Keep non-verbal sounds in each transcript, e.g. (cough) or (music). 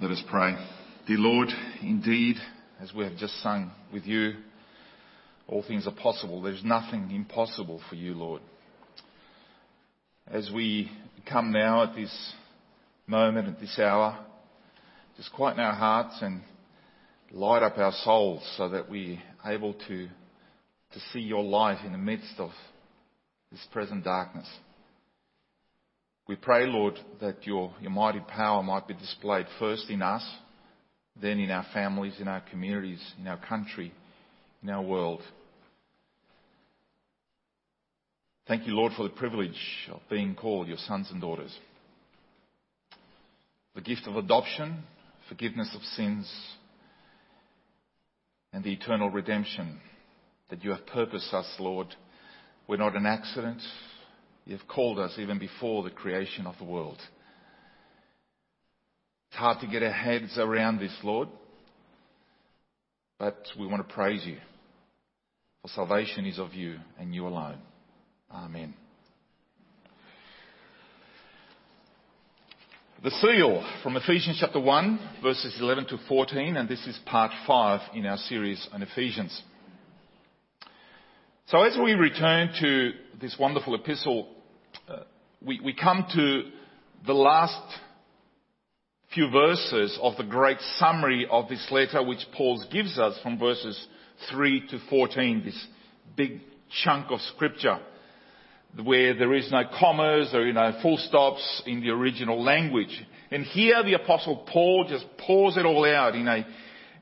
Let us pray. Dear Lord, indeed, as we have just sung with you, all things are possible. There's nothing impossible for you, Lord. As we come now at this moment, at this hour, just quieten our hearts and light up our souls so that we're able to, to see your light in the midst of this present darkness. We pray, Lord, that your, mighty power might be displayed first in us, then in our families, in our communities, in our country, in our world. Thank you, Lord, for the privilege of being called your sons and daughters. The gift of adoption, forgiveness of sins, and the eternal redemption that you have purposed us, Lord. We're not an accident. You've called us even before the creation of the world. It's hard to get our heads around this, Lord, but we want to praise you. For salvation is of you and you alone. Amen. The seal from Ephesians chapter 1, verses 11 to 14, and this is part 5 in our series on Ephesians. So as we return to this wonderful epistle, uh, we, come to the last few verses of the great summary of this letter which Paul gives us from verses 3 to 14, this big chunk of scripture where there is no commas or you know full stops in the original language. And here the apostle Paul just pours it all out in a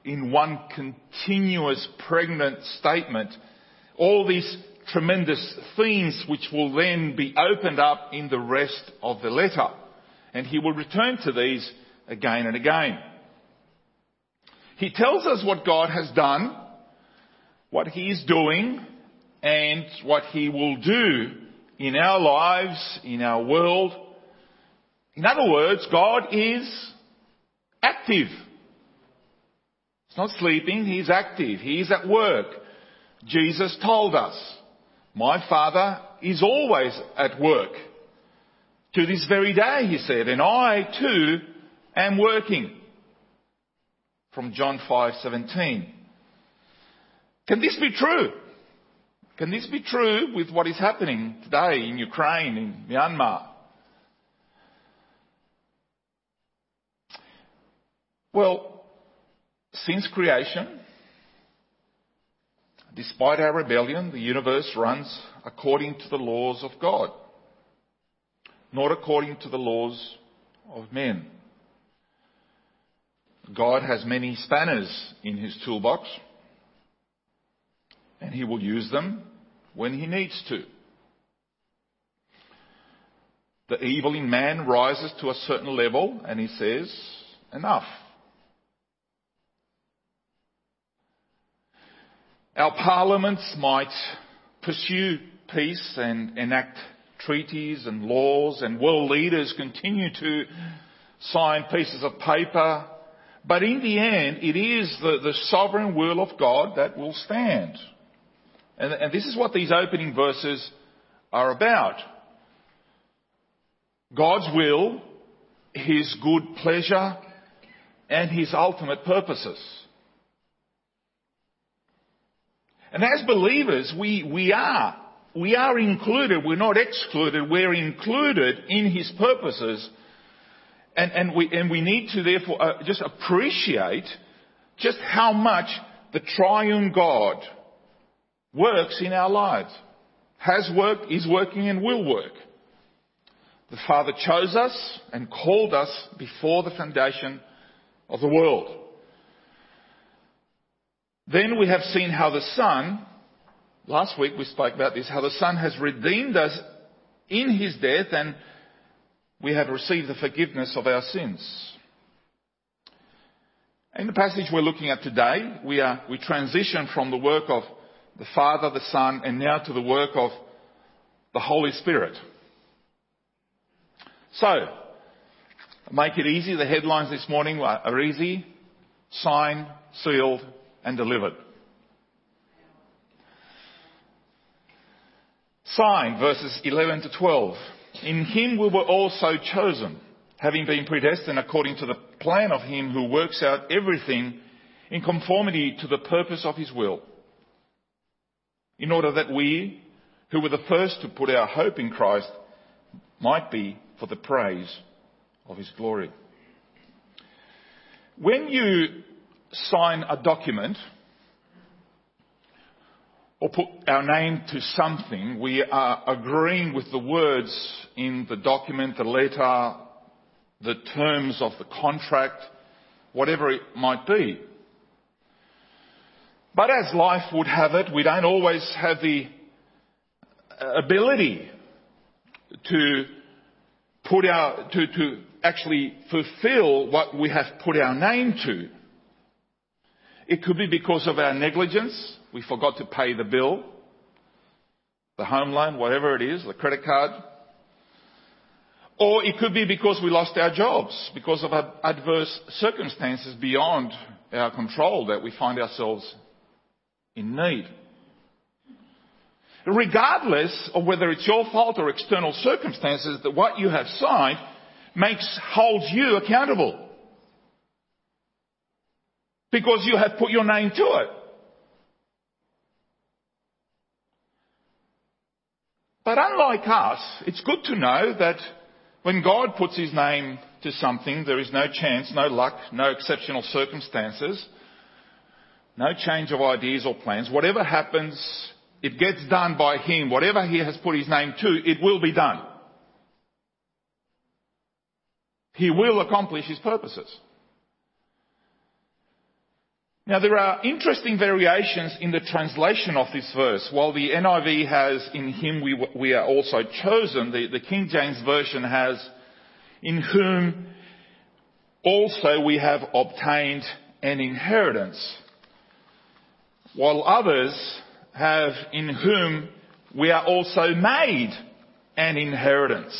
in one continuous pregnant statement all these tremendous themes which will then be opened up in the rest of the letter. And he will return to these again and again. He tells us what God has done, what he is doing, and what he will do in our lives, in our world. In other words, God is active. He's not sleeping, he's active. He's at work. Jesus told us, my Father is always at work. To this very day, he said, and I too am working. From John 5:17. Can this be true? Can this be true with what is happening today in Ukraine, in Myanmar? Well, since creation, Despite our rebellion, the universe runs according to the laws of God, not according to the laws of men. God has many spanners in his toolbox, and he will use them when he needs to. The evil in man rises to a certain level, and he says, enough. Our parliaments might pursue peace and enact treaties and laws and world leaders continue to sign pieces of paper. But in the end, it is the, the sovereign will of God that will stand. And, and this is what these opening verses are about. God's will, His good pleasure, and His ultimate purposes. And as believers, we, we are. We are included. We're not excluded. We're included in His purposes. And, and, we, and we need to therefore uh, just appreciate just how much the triune God works in our lives. Has worked, is working and will work. The Father chose us and called us before the foundation of the world. Then we have seen how the Son, last week we spoke about this, how the Son has redeemed us in His death and we have received the forgiveness of our sins. In the passage we're looking at today, we, are, we transition from the work of the Father, the Son, and now to the work of the Holy Spirit. So, make it easy. The headlines this morning are easy. Signed, sealed, and delivered. Sign verses 11 to 12. In him we were also chosen, having been predestined according to the plan of Him who works out everything in conformity to the purpose of His will, in order that we, who were the first to put our hope in Christ, might be for the praise of His glory. When you sign a document, or put our name to something, we are agreeing with the words in the document, the letter, the terms of the contract, whatever it might be. But as life would have it, we don't always have the ability to put our, to, to actually fulfill what we have put our name to. It could be because of our negligence. We forgot to pay the bill, the home loan, whatever it is, the credit card. Or it could be because we lost our jobs, because of adverse circumstances beyond our control that we find ourselves in need. Regardless of whether it's your fault or external circumstances, that what you have signed makes, holds you accountable. Because you have put your name to it. But unlike us, it's good to know that when God puts His name to something, there is no chance, no luck, no exceptional circumstances, no change of ideas or plans. Whatever happens, it gets done by Him. Whatever He has put His name to, it will be done. He will accomplish His purposes. Now there are interesting variations in the translation of this verse. While the NIV has, in him we, we are also chosen, the, the King James Version has, in whom also we have obtained an inheritance. While others have, in whom we are also made an inheritance.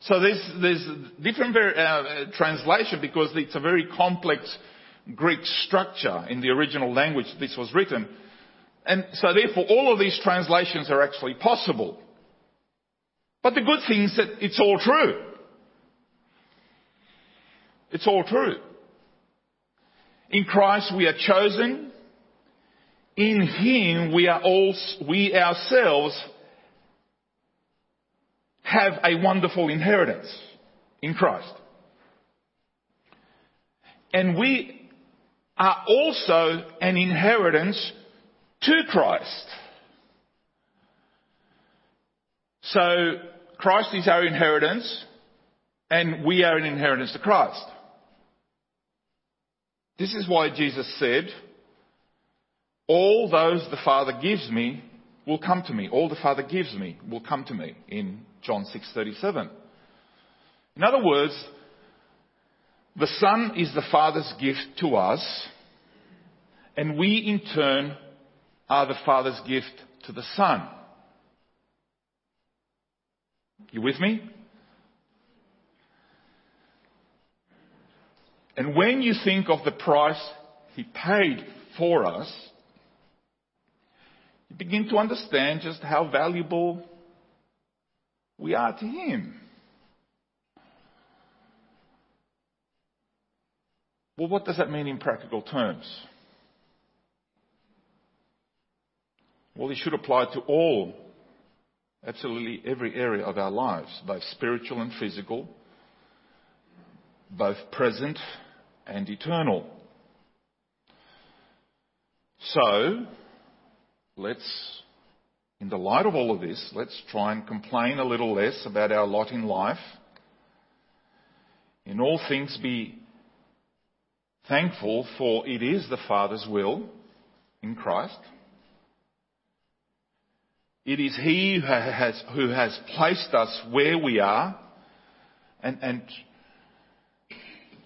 So there's, there's different uh, translation because it's a very complex Greek structure in the original language this was written. And so therefore all of these translations are actually possible. But the good thing is that it's all true. It's all true. In Christ we are chosen. In Him we are all, we ourselves have a wonderful inheritance in Christ. And we are also an inheritance to Christ. So Christ is our inheritance and we are an inheritance to Christ. This is why Jesus said, all those the Father gives me will come to me. All the Father gives me will come to me in John 6:37. In other words, the Son is the Father's gift to us, and we in turn are the Father's gift to the Son. You with me? And when you think of the price He paid for us, you begin to understand just how valuable we are to Him. Well, what does that mean in practical terms? Well, it should apply to all, absolutely every area of our lives, both spiritual and physical, both present and eternal. So, let's, in the light of all of this, let's try and complain a little less about our lot in life. In all things be thankful for it is the Father's will in Christ. It is He who has, who has placed us where we are and, and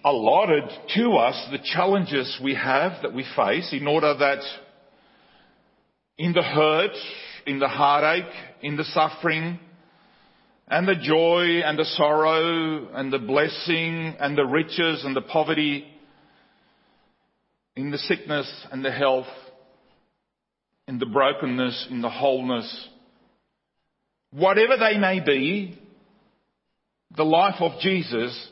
allotted to us the challenges we have that we face in order that in the hurt, in the heartache, in the suffering, and the joy and the sorrow and the blessing and the riches and the poverty, in the sickness and the health, in the brokenness, in the wholeness, whatever they may be, the life of Jesus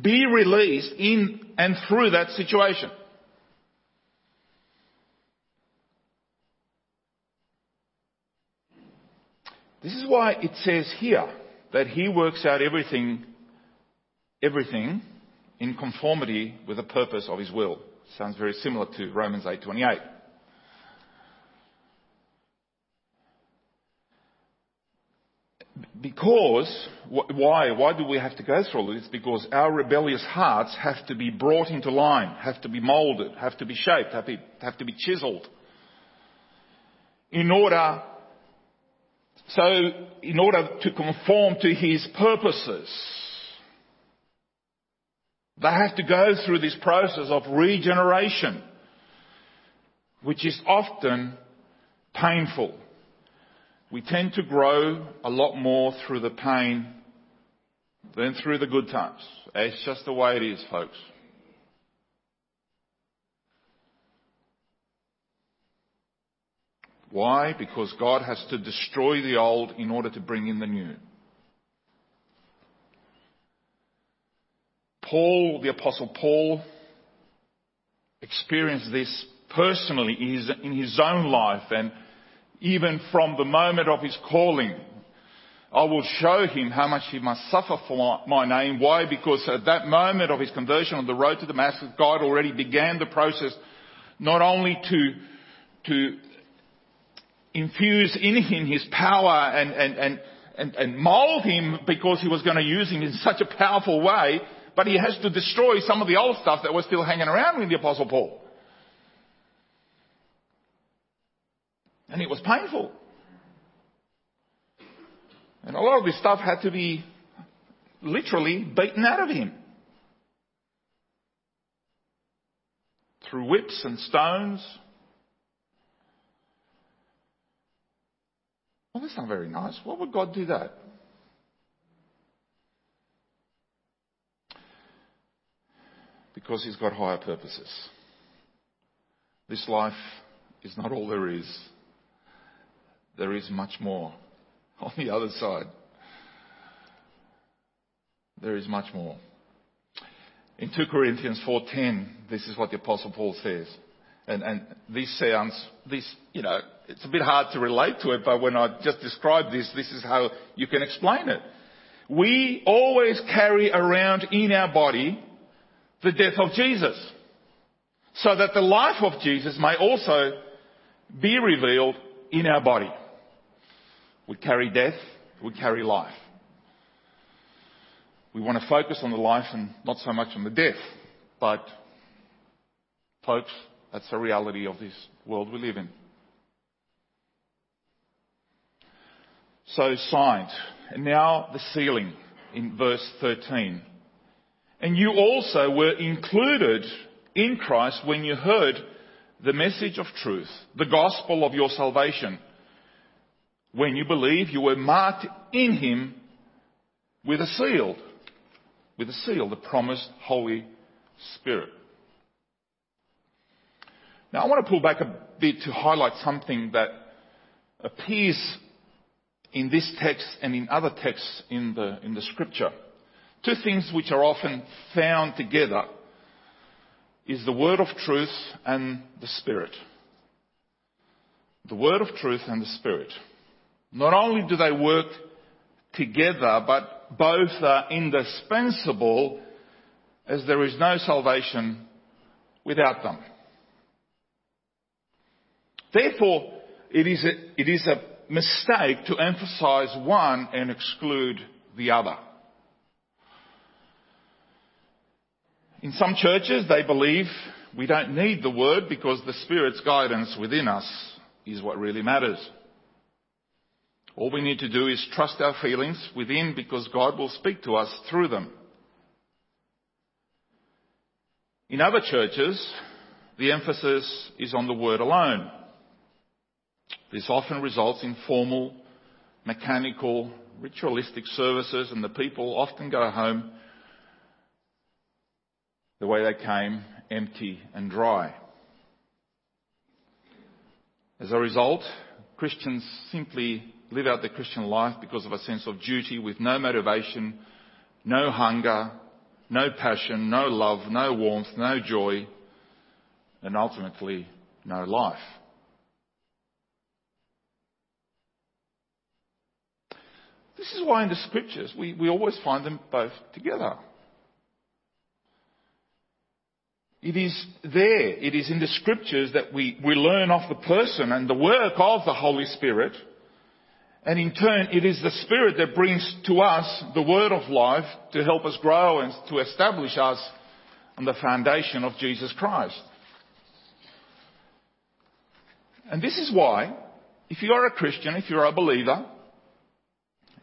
be released in and through that situation. This is why it says here that he works out everything, everything in conformity with the purpose of his will. Sounds very similar to Romans 8:28. Because, why? Why do we have to go through all this? Because our rebellious hearts have to be brought into line, have to be molded, have to be shaped, have to be, have to be chiseled. In order, so, in order to conform to His purposes. They have to go through this process of regeneration, which is often painful. We tend to grow a lot more through the pain than through the good times. It's just the way it is, folks. Why? Because God has to destroy the old in order to bring in the new. Paul, the apostle Paul, experienced this personally in his own life and even from the moment of his calling. I will show him how much he must suffer for my name. Why? Because at that moment of his conversion on the road to Damascus, God already began the process not only to, to infuse in him his power and, and, and, and, and mold him because he was going to use him in such a powerful way, but he has to destroy some of the old stuff that was still hanging around with the Apostle Paul. And it was painful. And a lot of this stuff had to be literally beaten out of him. Through whips and stones. Well, that's not very nice. Why would God do that? Because He's got higher purposes. This life is not all there is. There is much more (laughs) on the other side. There is much more. In 2 Corinthians 4:10, this is what the apostle Paul says. And, and this sounds, this, you know, it's a bit hard to relate to it, but when I just describe this, this is how you can explain it. We always carry around in our body the death of Jesus, so that the life of Jesus may also be revealed in our body. We carry death, we carry life. We want to focus on the life and not so much on the death. But, folks, that's the reality of this world we live in. So, signed. And now the sealing in verse 13. And you also were included in Christ when you heard the message of truth, the gospel of your salvation. When you believe, you were marked in Him with a seal, with a seal, the promised Holy Spirit. Now I want to pull back a bit to highlight something that appears in this text and in other texts in the, in the scripture. Two things which are often found together is the word of truth and the spirit. The word of truth and the spirit. Not only do they work together, but both are indispensable as there is no salvation without them. Therefore, it is a, it is a mistake to emphasize one and exclude the other. In some churches, they believe we don't need the word because the Spirit's guidance within us is what really matters. All we need to do is trust our feelings within because God will speak to us through them. In other churches, the emphasis is on the word alone. This often results in formal, mechanical, ritualistic services and the people often go home the way they came, empty and dry. As a result, Christians simply live out their Christian life because of a sense of duty with no motivation no hunger, no passion, no love, no warmth, no joy, and ultimately no life. This is why in the scriptures we, we always find them both together. It is there, it is in the scriptures that we, we learn of the person and the work of the Holy Spirit. And in turn, it is the Spirit that brings to us the word of life to help us grow and to establish us on the foundation of Jesus Christ. And this is why, if you are a Christian, if you're a believer,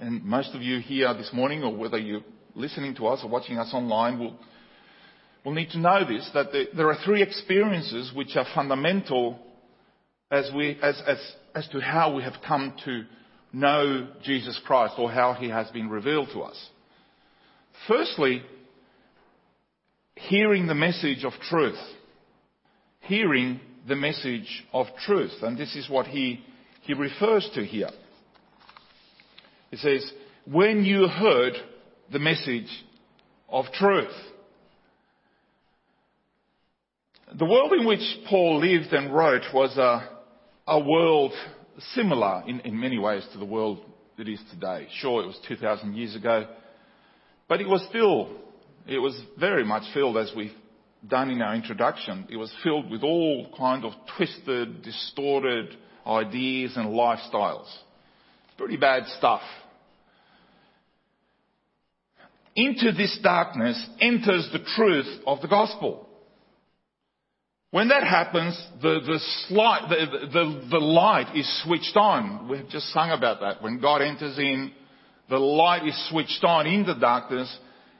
and most of you here this morning, or whether you're listening to us or watching us online, will will need to know this, that there are three experiences which are fundamental as, we, as, as, as to how we have come to know Jesus Christ or how he has been revealed to us. Firstly, hearing the message of truth. Hearing the message of truth. And this is what he, he refers to here. He says, when you heard the message of truth. The world in which Paul lived and wrote was a, a world similar in, in many ways to the world it is today. Sure, it was 2,000 years ago, but it was still, it was very much filled, as we've done in our introduction, it was filled with all kind of twisted, distorted ideas and lifestyles. Pretty bad stuff. Into this darkness enters the truth of the gospel. When that happens, the, the, slight, the, the, the light is switched on. We've just sung about that. When God enters in, the light is switched on in the darkness,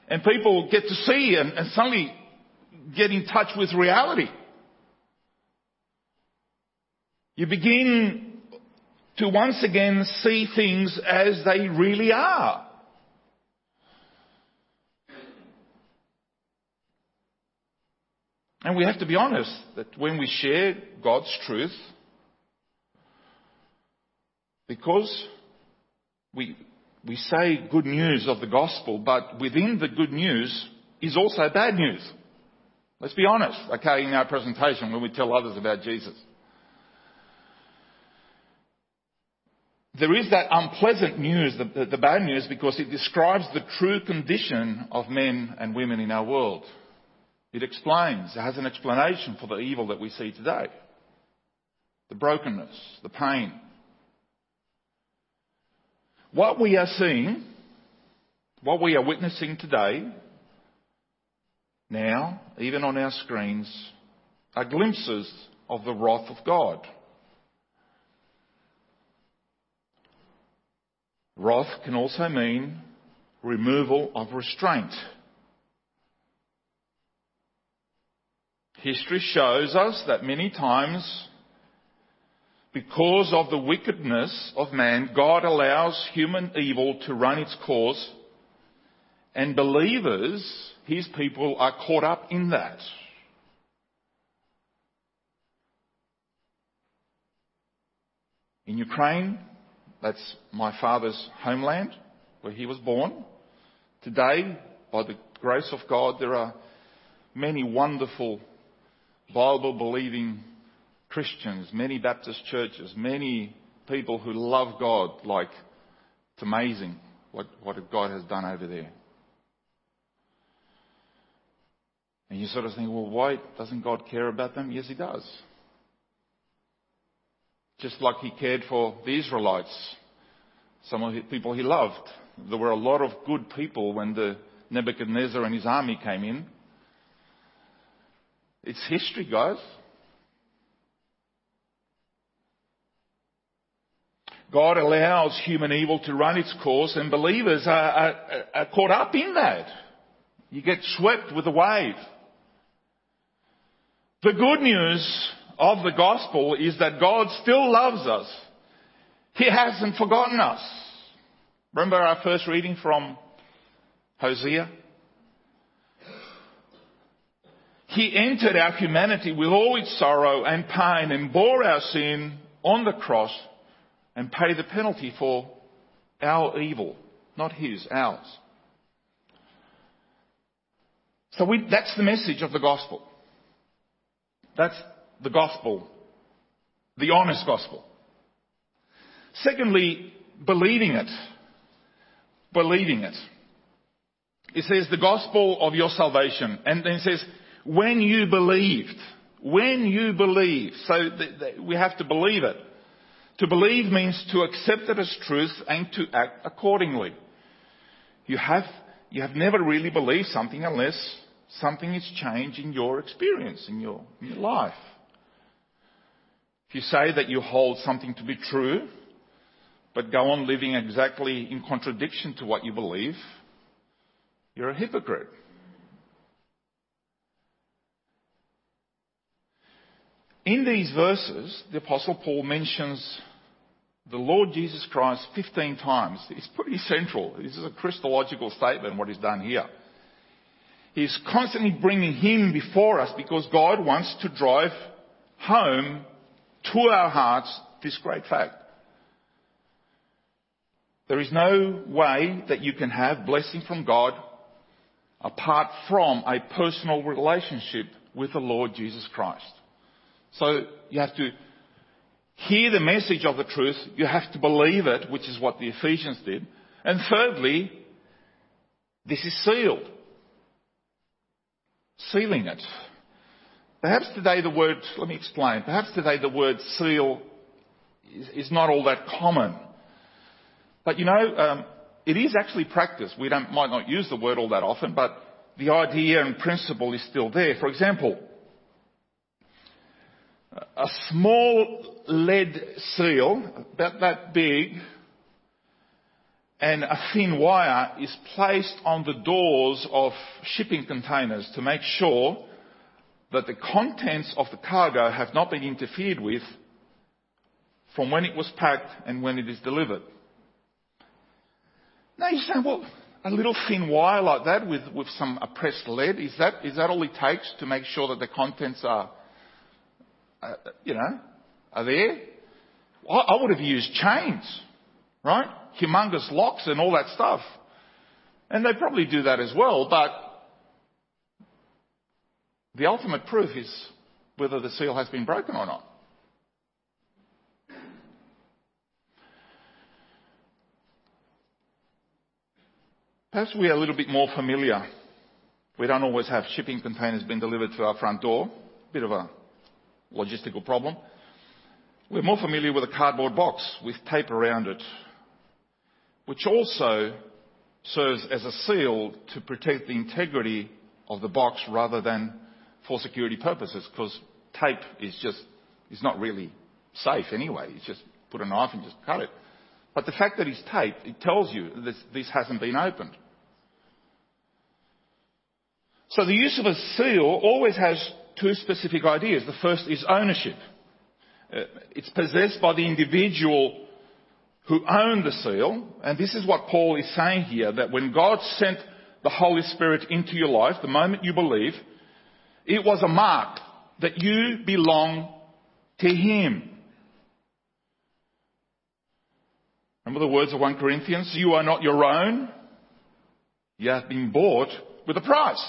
and people get to see and, and suddenly get in touch with reality. You begin to once again see things as they really are. And we have to be honest that when we share God's truth, because we, we say good news of the gospel, but within the good news is also bad news. Let's be honest, okay, in our presentation when we tell others about Jesus. There is that unpleasant news, the, the, the bad news, because it describes the true condition of men and women in our world. It explains, it has an explanation for the evil that we see today. The brokenness, the pain. What we are seeing, what we are witnessing today, now, even on our screens, are glimpses of the wrath of God. Wrath can also mean removal of restraint. History shows us that many times, because of the wickedness of man, God allows human evil to run its course, and believers, his people, are caught up in that. In Ukraine, that's my father's homeland, where he was born. Today, by the grace of God, there are many wonderful Bible believing Christians, many Baptist churches, many people who love God like it's amazing what, what God has done over there. And you sort of think, well, why doesn't God care about them? Yes, He does. Just like He cared for the Israelites, some of the people He loved. There were a lot of good people when the Nebuchadnezzar and his army came in. It's history, guys. God allows human evil to run its course and believers are, are, are, caught up in that. You get swept with the wave. The good news of the gospel is that God still loves us. He hasn't forgotten us. Remember our first reading from Hosea? He entered our humanity with all its sorrow and pain and bore our sin on the cross and paid the penalty for our evil, not his, ours. So we, that's the message of the gospel. That's the gospel. The honest gospel. Secondly, believing it. Believing it. It says the gospel of your salvation. And then it says, when you believed. When you believe. So th- th- we have to believe it. To believe means to accept it as truth and to act accordingly. You have, you have never really believed something unless something is changed in your experience, in your, in your life. If you say that you hold something to be true, but go on living exactly in contradiction to what you believe, you're a hypocrite. In these verses, the Apostle Paul mentions the Lord Jesus Christ 15 times. It's pretty central. This is a Christological statement, what he's done here. He's constantly bringing him before us because God wants to drive home to our hearts this great fact. There is no way that you can have blessing from God apart from a personal relationship with the Lord Jesus Christ. So you have to hear the message of the truth. You have to believe it, which is what the Ephesians did. And thirdly, this is sealed. Sealing it. Perhaps today the word, let me explain, perhaps today the word seal is, is not all that common. But you know, um, it is actually practiced. We might not use the word all that often, but the idea and principle is still there. For example, a small lead seal, about that big, and a thin wire is placed on the doors of shipping containers to make sure that the contents of the cargo have not been interfered with from when it was packed and when it is delivered. Now you say, well, a little thin wire like that with, with some oppressed lead, is that, is that all it takes to make sure that the contents are, uh, you know, are there? I, I would have used chains, right? Humongous locks and all that stuff. And they probably do that as well, but the ultimate proof is whether the seal has been broken or not. Perhaps we are a little bit more familiar. We don't always have shipping containers being delivered to our front door. Bit of a logistical problem. We're more familiar with a cardboard box with tape around it, which also serves as a seal to protect the integrity of the box rather than for security purposes, because tape is just, is not really safe anyway. You just put a knife and just cut it. But the fact that it's taped, it tells you this, this hasn't been opened. So the use of a seal always has two specific ideas. The first is ownership. Uh, it's possessed by the individual who owned the seal, and this is what Paul is saying here, that when God sent the Holy Spirit into your life, the moment you believe, it was a mark that you belong to Him. Remember the words of 1 Corinthians? You are not your own. You have been bought with a price.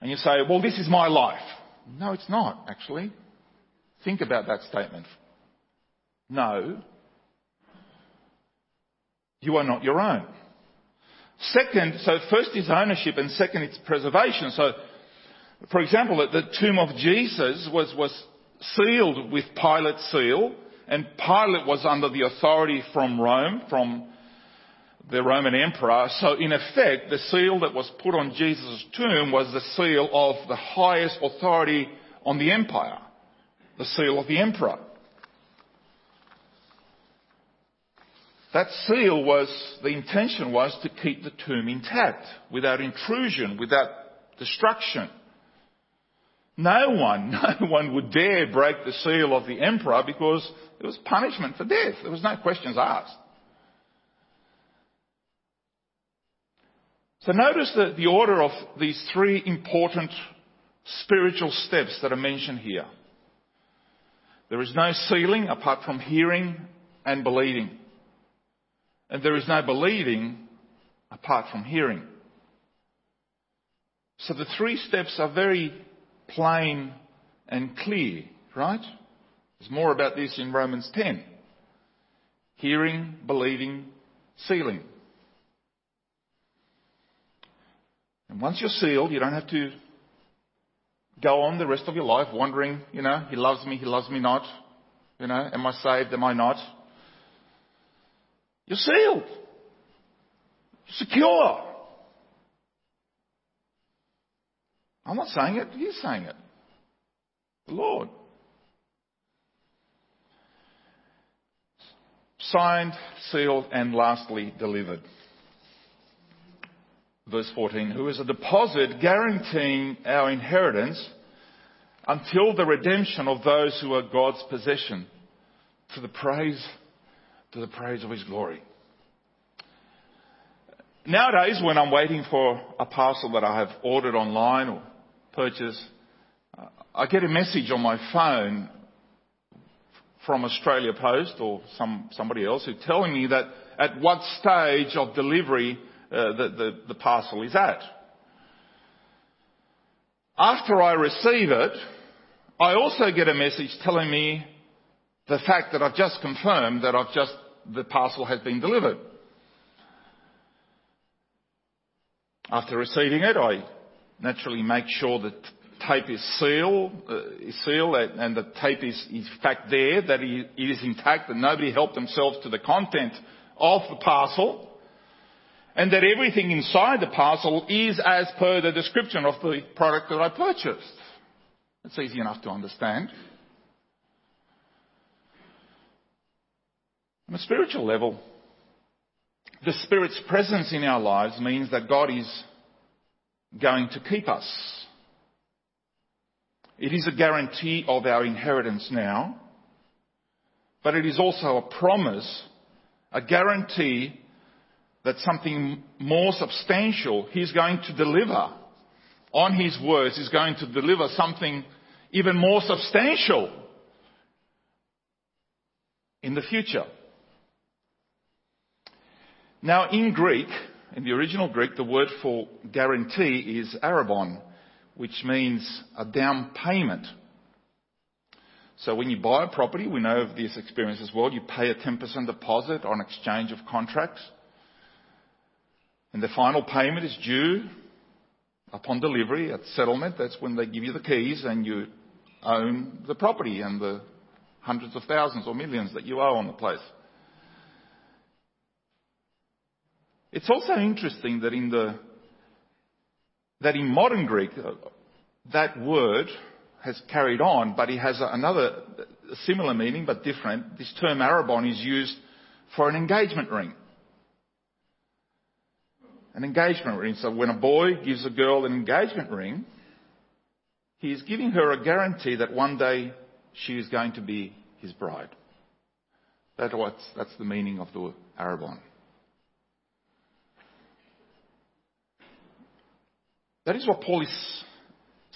And you say, well, this is my life. No, it's not, actually. Think about that statement. No. You are not your own. Second, so first is ownership and second it's preservation. So, for example, the tomb of Jesus was, was sealed with Pilate's seal and Pilate was under the authority from Rome, from the Roman emperor. So in effect, the seal that was put on Jesus' tomb was the seal of the highest authority on the empire. The seal of the emperor. That seal was, the intention was to keep the tomb intact, without intrusion, without destruction. No one, (laughs) no one would dare break the seal of the emperor because there was punishment for death. There was no questions asked. So notice the, the order of these three important spiritual steps that are mentioned here. There is no sealing apart from hearing and believing. And there is no believing apart from hearing. So the three steps are very plain and clear, right? There's more about this in Romans 10. Hearing, believing, sealing. And once you're sealed, you don't have to go on the rest of your life wondering, you know, he loves me, he loves me not. You know, am I saved, am I not? You're sealed. Secure. I'm not saying it, he's saying it. The Lord. Signed, sealed, and lastly delivered. Verse 14, who is a deposit guaranteeing our inheritance until the redemption of those who are God's possession to the praise, to the praise of His glory. Nowadays, when I'm waiting for a parcel that I have ordered online or purchased, I get a message on my phone from Australia Post or some, somebody else who telling me that at what stage of delivery uh, the, the, the parcel is at. After I receive it, I also get a message telling me the fact that I've just confirmed that I've just, the parcel has been delivered. After receiving it, I naturally make sure that tape is sealed, uh, is sealed and the tape is in fact there, that it is intact, that nobody helped themselves to the content of the parcel, and that everything inside the parcel is as per the description of the product that I purchased. It's easy enough to understand. On a spiritual level, the Spirit's presence in our lives means that God is going to keep us. It is a guarantee of our inheritance now, but it is also a promise, a guarantee that something more substantial He's going to deliver on His words. He's going to deliver something even more substantial in the future. Now, in Greek, in the original Greek, the word for guarantee is arrabon, which means a down payment. So when you buy a property, we know of this experience as well, you pay a 10% deposit on exchange of contracts. And the final payment is due upon delivery at settlement. That's when they give you the keys and you own the property and the hundreds of thousands or millions that you owe on the place. It's also interesting that in the that in modern Greek, uh, that word has carried on, but it has another similar meaning but different. This term arrabon is used for an engagement ring. An engagement ring. So when a boy gives a girl an engagement ring, he is giving her a guarantee that one day she is going to be his bride. That's, that's the meaning of the arrabon. That is what Paul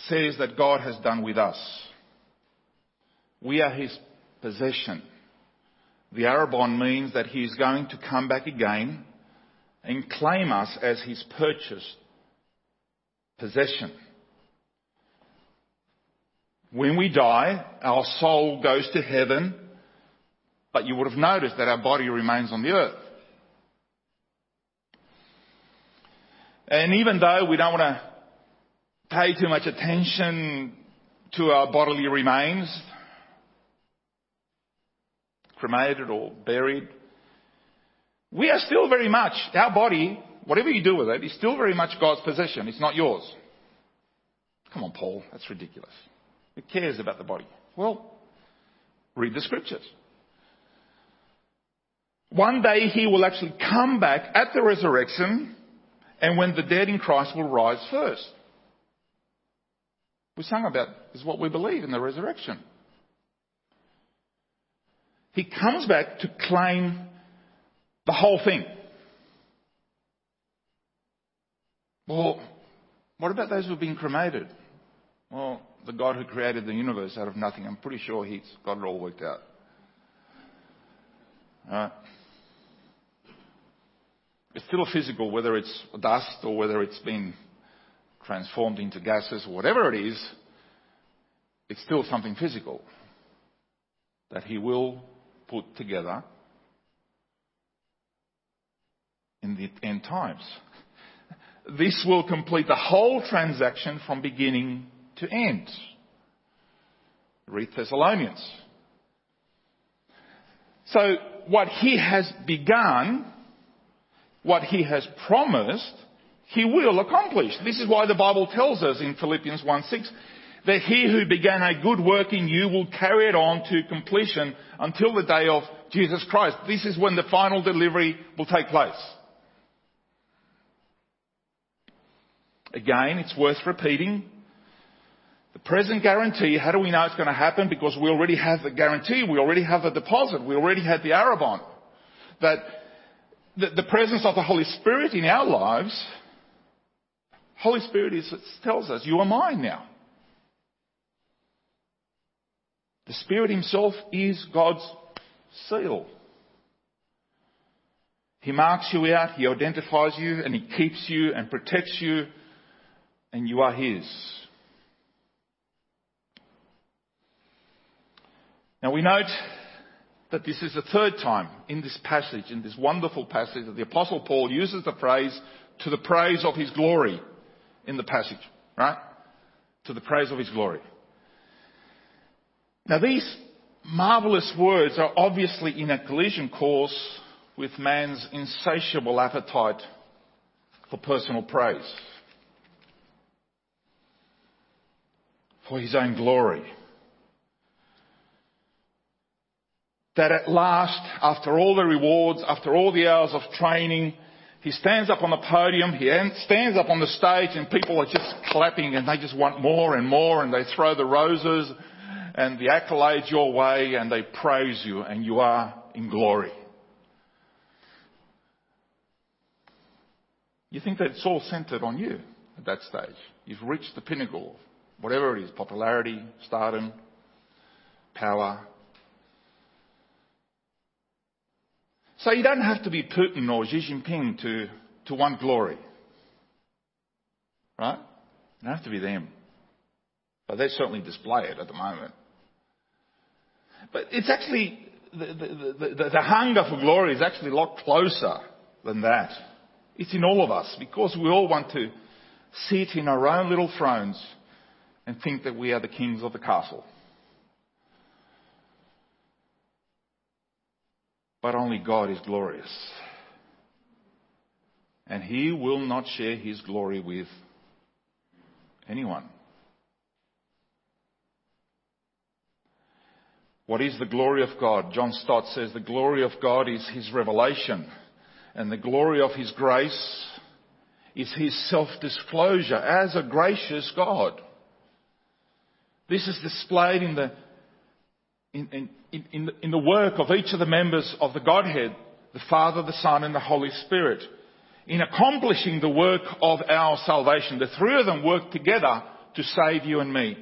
says that God has done with us. We are his possession. The arrabon means that he is going to come back again and claim us as his purchased possession. When we die, our soul goes to heaven, but you would have noticed that our body remains on the earth. And even though we don't want to pay too much attention to our bodily remains, cremated or buried, we are still very much, our body, whatever you do with it, is still very much God's possession. It's not yours. Come on, Paul, that's ridiculous. Who cares about the body? Well, read the scriptures. One day he will actually come back at the resurrection, and when the dead in Christ will rise first we sang about is what we believe in the resurrection. He comes back to claim the whole thing. Well, what about those who have been cremated? Well, the God who created the universe out of nothing, I'm pretty sure He's got it all worked out. Right? It's still physical, whether it's dust or whether it's been transformed into gases, whatever it is, it's still something physical that he will put together in the end times. This will complete the whole transaction from beginning to end. Read Thessalonians. So what he has begun, what he has promised, he will accomplish. This is why the Bible tells us in Philippians 1 6 that he who began a good work in you will carry it on to completion until the day of Jesus Christ. This is when the final delivery will take place. Again, it's worth repeating. The present guarantee, how do we know it's going to happen? Because we already have the guarantee, we already have the deposit, we already had the Arrabon. That the, the presence of the Holy Spirit in our lives, Holy Spirit is, tells us, you are mine now. The Spirit Himself is God's seal. He marks you out, He identifies you, and He keeps you and protects you, and you are His. Now we note that this is the third time in this passage, in this wonderful passage, that the Apostle Paul uses the phrase to the praise of His glory in the passage, right? To the praise of His glory. Now these marvelous words are obviously in a collision course with man's insatiable appetite for personal praise, for his own glory. That at last, after all the rewards, after all the hours of training, he stands up on the podium, he stands up on the stage and people are just clapping and they just want more and more and they throw the roses and the accolades your way and they praise you and you are in glory. You think that it's all centered on you at that stage. You've reached the pinnacle, whatever it is, popularity, stardom, power. So you don't have to be Putin or Xi Jinping to, to want glory. Right? You don't have to be them. But they certainly display it at the moment. But it's actually, the, the, the, the, hunger for glory is actually a lot closer than that. It's in all of us because we all want to sit in our own little thrones and think that we are the kings of the castle. But only God is glorious. And He will not share His glory with anyone. What is the glory of God? John Stott says the glory of God is His revelation. And the glory of His grace is His self-disclosure as a gracious God. This is displayed in the, in, in, in, in the work of each of the members of the Godhead, the Father, the Son, and the Holy Spirit. In accomplishing the work of our salvation. The three of them work together to save you and me.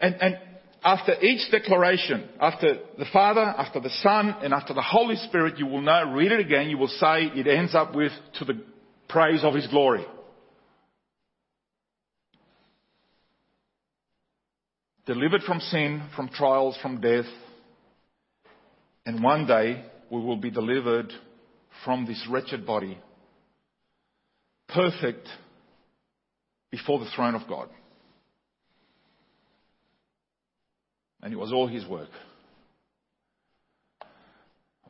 And, and after each declaration, after the Father, after the Son, and after the Holy Spirit, you will know, read it again, you will say it ends up with to the praise of His glory. Delivered from sin, from trials, from death, and one day we will be delivered from this wretched body, perfect before the throne of God. And it was all his work.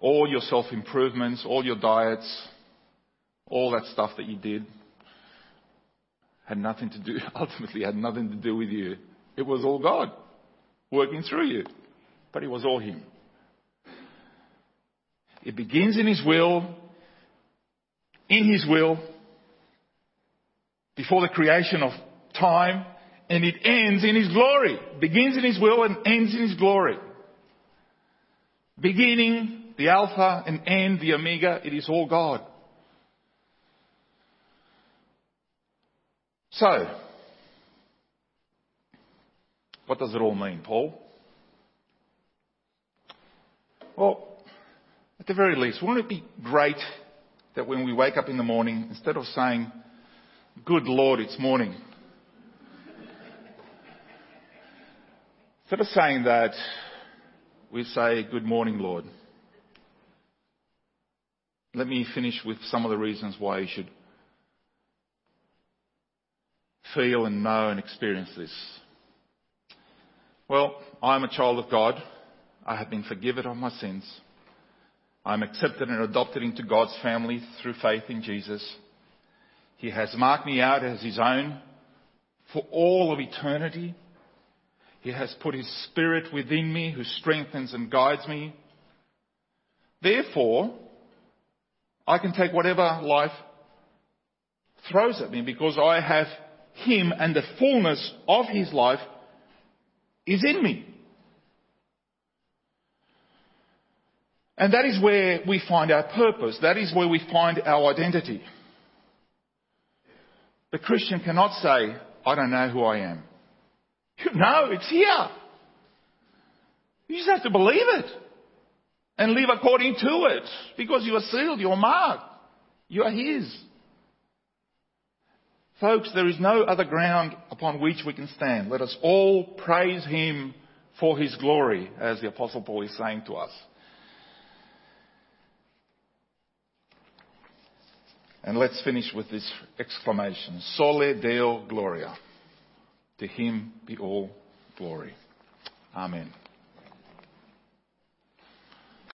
All your self improvements, all your diets, all that stuff that you did had nothing to do, (laughs) ultimately had nothing to do with you. It was all God working through you. But it was all Him. It begins in His will, in His will, before the creation of time, and it ends in His glory. Begins in His will and ends in His glory. Beginning, the Alpha and end, the Omega, it is all God. So, what does it all mean, Paul? Well, at the very least, wouldn't it be great that when we wake up in the morning, instead of saying, Good Lord, it's morning. Instead of saying that, we say, Good morning, Lord. Let me finish with some of the reasons why you should feel and know and experience this. Well, I am a child of God. I have been forgiven of my sins. I'm accepted and adopted into God's family through faith in Jesus. He has marked me out as His own for all of eternity. He has put His Spirit within me who strengthens and guides me. Therefore, I can take whatever life throws at me because I have Him and the fullness of His life is in me. And that is where we find our purpose. That is where we find our identity. The Christian cannot say, I don't know who I am. (laughs) No, it's here. You just have to believe it and live according to it because you are sealed, you are marked, you are His. Folks, there is no other ground upon which we can stand. Let us all praise Him for His glory, as the Apostle Paul is saying to us. And let's finish with this exclamation. Soli Deo Gloria. To him be all glory. Amen.